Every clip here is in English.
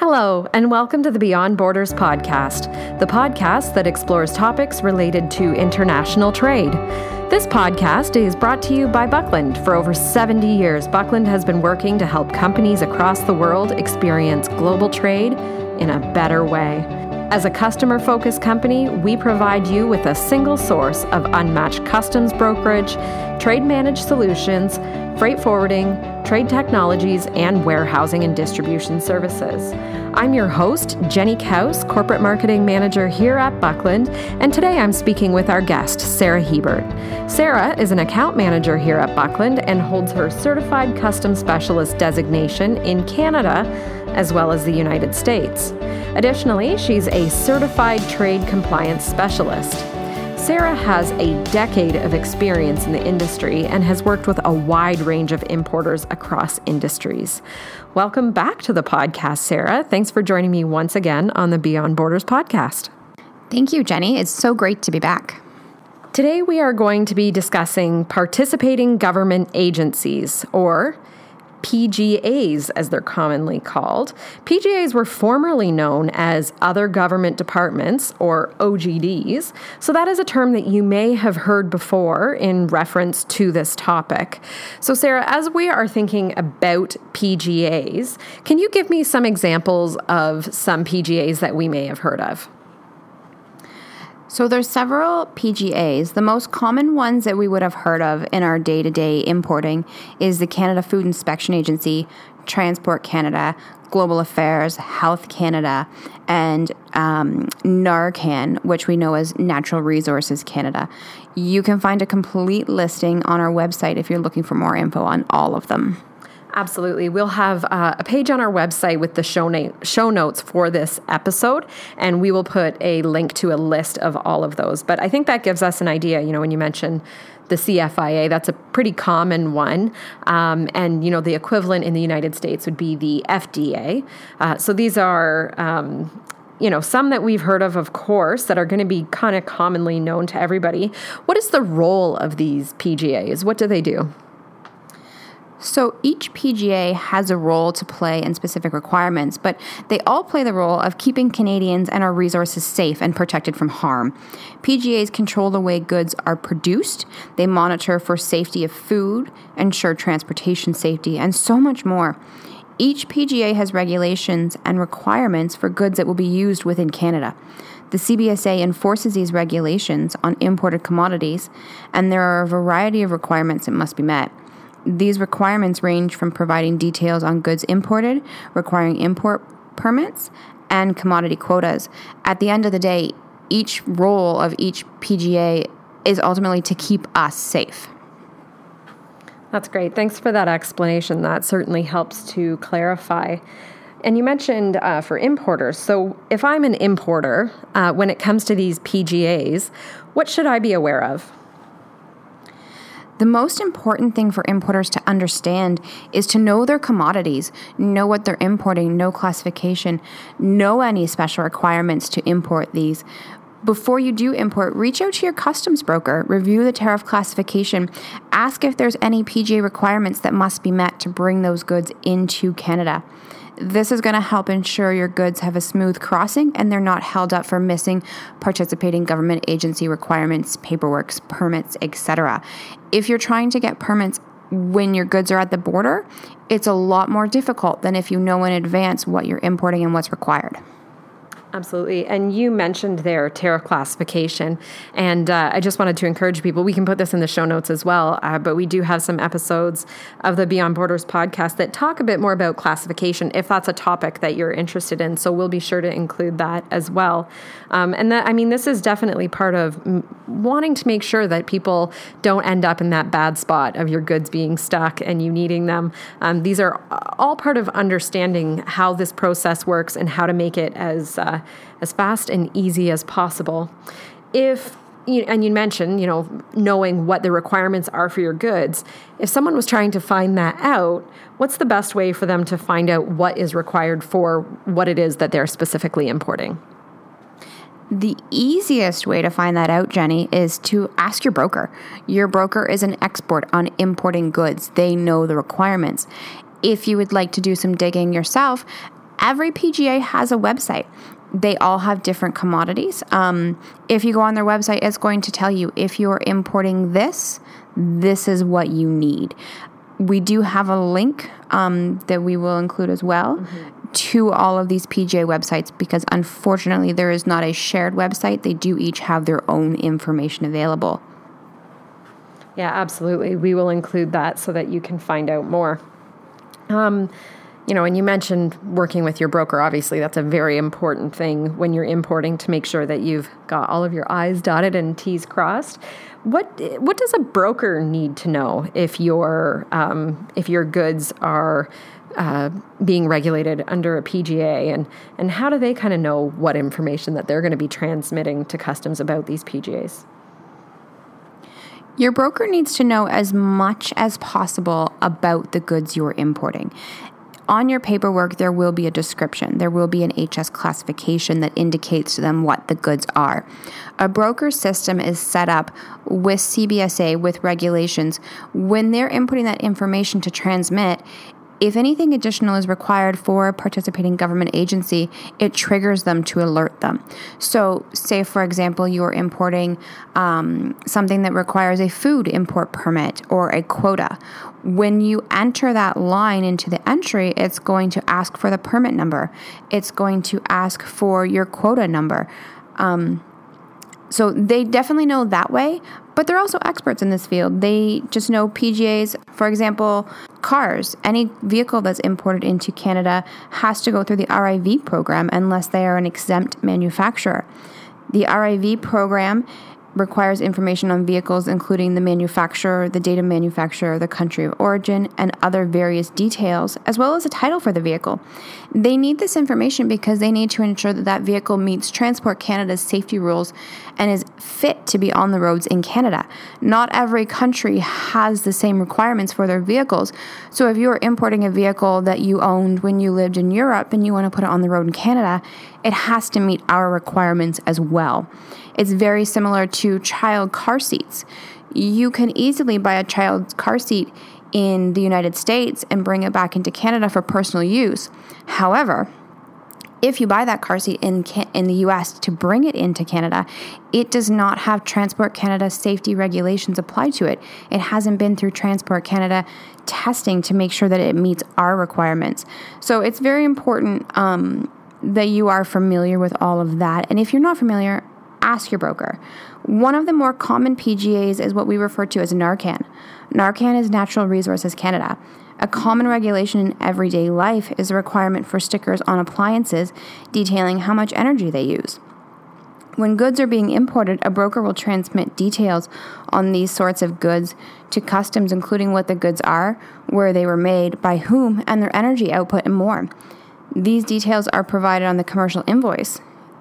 Hello, and welcome to the Beyond Borders podcast, the podcast that explores topics related to international trade. This podcast is brought to you by Buckland. For over 70 years, Buckland has been working to help companies across the world experience global trade in a better way. As a customer focused company, we provide you with a single source of unmatched customs brokerage, trade managed solutions, freight forwarding, trade technologies, and warehousing and distribution services. I'm your host, Jenny Kaus, Corporate Marketing Manager here at Buckland, and today I'm speaking with our guest, Sarah Hebert. Sarah is an account manager here at Buckland and holds her Certified Customs Specialist designation in Canada as well as the United States. Additionally, she's a certified trade compliance specialist. Sarah has a decade of experience in the industry and has worked with a wide range of importers across industries. Welcome back to the podcast, Sarah. Thanks for joining me once again on the Beyond Borders podcast. Thank you, Jenny. It's so great to be back. Today, we are going to be discussing participating government agencies, or PGAs, as they're commonly called. PGAs were formerly known as Other Government Departments, or OGDs, so that is a term that you may have heard before in reference to this topic. So, Sarah, as we are thinking about PGAs, can you give me some examples of some PGAs that we may have heard of? So there's several PGAs. The most common ones that we would have heard of in our day-to-day importing is the Canada Food Inspection Agency, Transport Canada, Global Affairs, Health Canada, and um, NRCan, which we know as Natural Resources Canada. You can find a complete listing on our website if you're looking for more info on all of them. Absolutely. We'll have uh, a page on our website with the show, show notes for this episode, and we will put a link to a list of all of those. But I think that gives us an idea. You know, when you mention the CFIA, that's a pretty common one. Um, and, you know, the equivalent in the United States would be the FDA. Uh, so these are. Um, you know, some that we've heard of, of course, that are going to be kind of commonly known to everybody. What is the role of these PGAs? What do they do? So each PGA has a role to play and specific requirements, but they all play the role of keeping Canadians and our resources safe and protected from harm. PGAs control the way goods are produced, they monitor for safety of food, ensure transportation safety, and so much more. Each PGA has regulations and requirements for goods that will be used within Canada. The CBSA enforces these regulations on imported commodities, and there are a variety of requirements that must be met. These requirements range from providing details on goods imported, requiring import permits, and commodity quotas. At the end of the day, each role of each PGA is ultimately to keep us safe. That's great. Thanks for that explanation. That certainly helps to clarify. And you mentioned uh, for importers. So, if I'm an importer, uh, when it comes to these PGAs, what should I be aware of? The most important thing for importers to understand is to know their commodities, know what they're importing, know classification, know any special requirements to import these. Before you do import, reach out to your customs broker, review the tariff classification, ask if there's any PGA requirements that must be met to bring those goods into Canada. This is going to help ensure your goods have a smooth crossing and they're not held up for missing participating government agency requirements, paperwork, permits, etc. If you're trying to get permits when your goods are at the border, it's a lot more difficult than if you know in advance what you're importing and what's required. Absolutely. And you mentioned their tariff classification. And uh, I just wanted to encourage people, we can put this in the show notes as well, uh, but we do have some episodes of the Beyond Borders podcast that talk a bit more about classification if that's a topic that you're interested in. So we'll be sure to include that as well. Um, and that, I mean, this is definitely part of m- wanting to make sure that people don't end up in that bad spot of your goods being stuck and you needing them. Um, these are all part of understanding how this process works and how to make it as uh, as fast and easy as possible. If you, and you mentioned, you know, knowing what the requirements are for your goods. If someone was trying to find that out, what's the best way for them to find out what is required for what it is that they're specifically importing? The easiest way to find that out, Jenny, is to ask your broker. Your broker is an expert on importing goods. They know the requirements. If you would like to do some digging yourself, every PGA has a website. They all have different commodities. Um, if you go on their website, it's going to tell you if you're importing this, this is what you need. We do have a link um, that we will include as well mm-hmm. to all of these PGA websites because unfortunately there is not a shared website. They do each have their own information available. Yeah, absolutely. We will include that so that you can find out more. Um, you know, and you mentioned working with your broker. Obviously, that's a very important thing when you're importing to make sure that you've got all of your I's dotted and T's crossed. What what does a broker need to know if your um, if your goods are uh, being regulated under a PGA, and and how do they kind of know what information that they're going to be transmitting to customs about these PGAs? Your broker needs to know as much as possible about the goods you're importing on your paperwork, there will be a description. There will be an HS classification that indicates to them what the goods are. A broker system is set up with CBSA with regulations. When they're inputting that information to transmit, if anything additional is required for a participating government agency, it triggers them to alert them. So, say for example, you're importing um, something that requires a food import permit or a quota. When you enter that line into the entry, it's going to ask for the permit number, it's going to ask for your quota number. Um, so they definitely know that way, but they're also experts in this field. They just know PGAs. For example, cars, any vehicle that's imported into Canada has to go through the RIV program unless they are an exempt manufacturer. The RIV program requires information on vehicles, including the manufacturer, the date of manufacturer, the country of origin, and other various details, as well as a title for the vehicle. They need this information because they need to ensure that that vehicle meets Transport Canada's safety rules and is fit to be on the roads in Canada. Not every country has the same requirements for their vehicles. So if you're importing a vehicle that you owned when you lived in Europe and you want to put it on the road in Canada, it has to meet our requirements as well. It's very similar to child car seats. You can easily buy a child's car seat in the United States and bring it back into Canada for personal use. However, if you buy that car seat in in the US to bring it into Canada, it does not have Transport Canada safety regulations applied to it. It hasn't been through Transport Canada testing to make sure that it meets our requirements. So it's very important um, that you are familiar with all of that. And if you're not familiar, ask your broker. One of the more common PGAs is what we refer to as NRCan. NRCan is Natural Resources Canada. A common regulation in everyday life is a requirement for stickers on appliances detailing how much energy they use. When goods are being imported, a broker will transmit details on these sorts of goods to customs, including what the goods are, where they were made, by whom, and their energy output, and more. These details are provided on the commercial invoice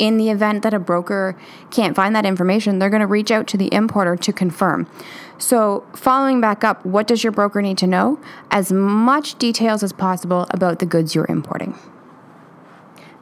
in the event that a broker can't find that information, they're going to reach out to the importer to confirm. So, following back up, what does your broker need to know? As much details as possible about the goods you're importing.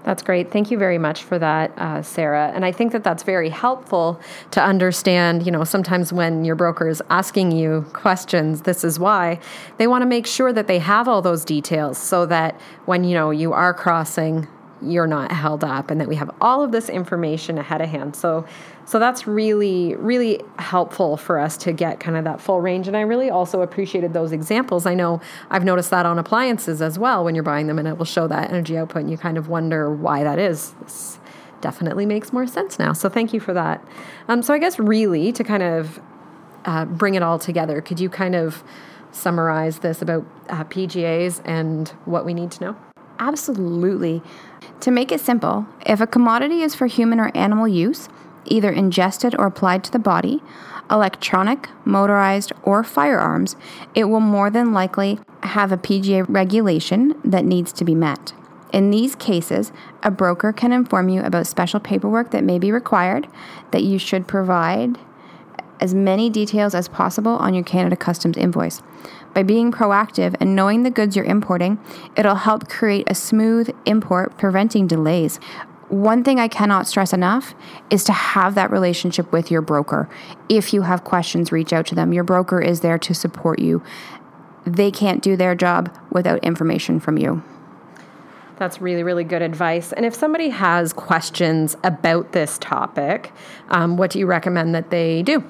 That's great. Thank you very much for that, uh, Sarah. And I think that that's very helpful to understand. You know, sometimes when your broker is asking you questions, this is why they want to make sure that they have all those details so that when you know you are crossing you're not held up and that we have all of this information ahead of hand. So so that's really really helpful for us to get kind of that full range and I really also appreciated those examples. I know I've noticed that on appliances as well when you're buying them and it will show that energy output and you kind of wonder why that is. This definitely makes more sense now. So thank you for that. Um, so I guess really to kind of uh, bring it all together, could you kind of summarize this about uh, PGAs and what we need to know? Absolutely. To make it simple, if a commodity is for human or animal use, either ingested or applied to the body, electronic, motorized, or firearms, it will more than likely have a PGA regulation that needs to be met. In these cases, a broker can inform you about special paperwork that may be required, that you should provide as many details as possible on your Canada Customs invoice. By being proactive and knowing the goods you're importing, it'll help create a smooth import, preventing delays. One thing I cannot stress enough is to have that relationship with your broker. If you have questions, reach out to them. Your broker is there to support you. They can't do their job without information from you. That's really, really good advice. And if somebody has questions about this topic, um, what do you recommend that they do?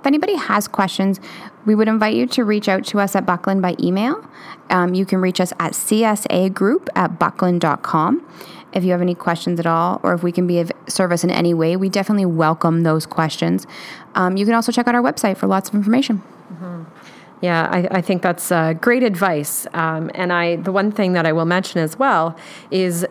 If anybody has questions, we would invite you to reach out to us at Buckland by email. Um, you can reach us at csagroup at buckland.com. If you have any questions at all, or if we can be of service in any way, we definitely welcome those questions. Um, you can also check out our website for lots of information. Mm-hmm. Yeah, I, I, think that's uh, great advice. Um, and I, the one thing that I will mention as well is,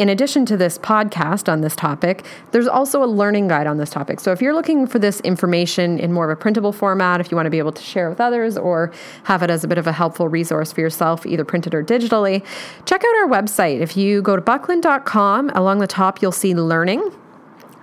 in addition to this podcast on this topic, there's also a learning guide on this topic. So if you're looking for this information in more of a printable format, if you want to be able to share with others or have it as a bit of a helpful resource for yourself, either printed or digitally, check out our website. If you go to buckland.com, along the top you'll see learning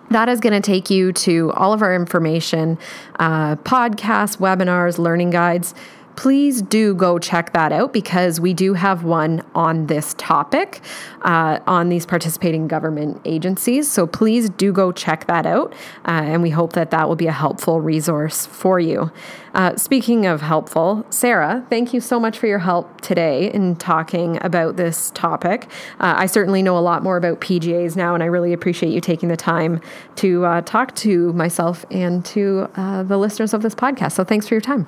that is going to take you to all of our information uh, podcasts, webinars, learning guides please do go check that out because we do have one on this topic uh, on these participating government agencies. So please do go check that out. Uh, and we hope that that will be a helpful resource for you. Uh, speaking of helpful, Sarah, thank you so much for your help today in talking about this topic. Uh, I certainly know a lot more about PGAs now, and I really appreciate you taking the time to uh, talk to myself and to uh, the listeners of this podcast. So thanks for your time.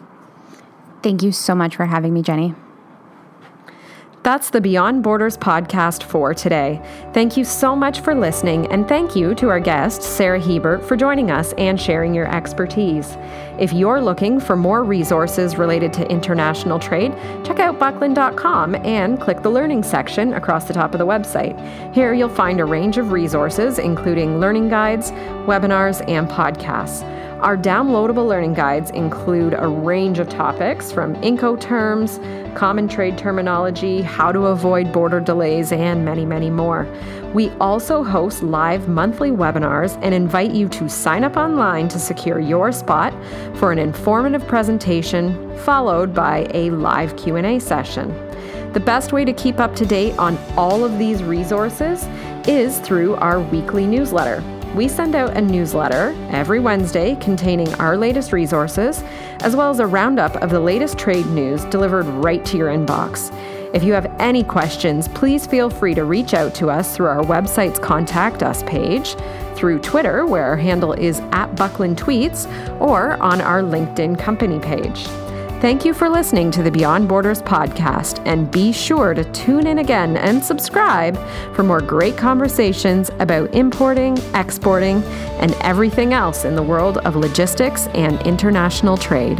Thank you so much for having me, Jenny. That's the Beyond Borders podcast for today. Thank you so much for listening, and thank you to our guest, Sarah Hebert, for joining us and sharing your expertise. If you're looking for more resources related to international trade, check out buckland.com and click the learning section across the top of the website. Here you'll find a range of resources, including learning guides, webinars, and podcasts. Our downloadable learning guides include a range of topics from Incoterms, common trade terminology, how to avoid border delays, and many, many more. We also host live monthly webinars and invite you to sign up online to secure your spot for an informative presentation followed by a live Q&A session. The best way to keep up to date on all of these resources is through our weekly newsletter. We send out a newsletter every Wednesday containing our latest resources, as well as a roundup of the latest trade news delivered right to your inbox. If you have any questions, please feel free to reach out to us through our website's Contact Us page, through Twitter, where our handle is at Buckland Tweets, or on our LinkedIn company page. Thank you for listening to the Beyond Borders podcast, and be sure to tune in again and subscribe for more great conversations about importing, exporting, and everything else in the world of logistics and international trade.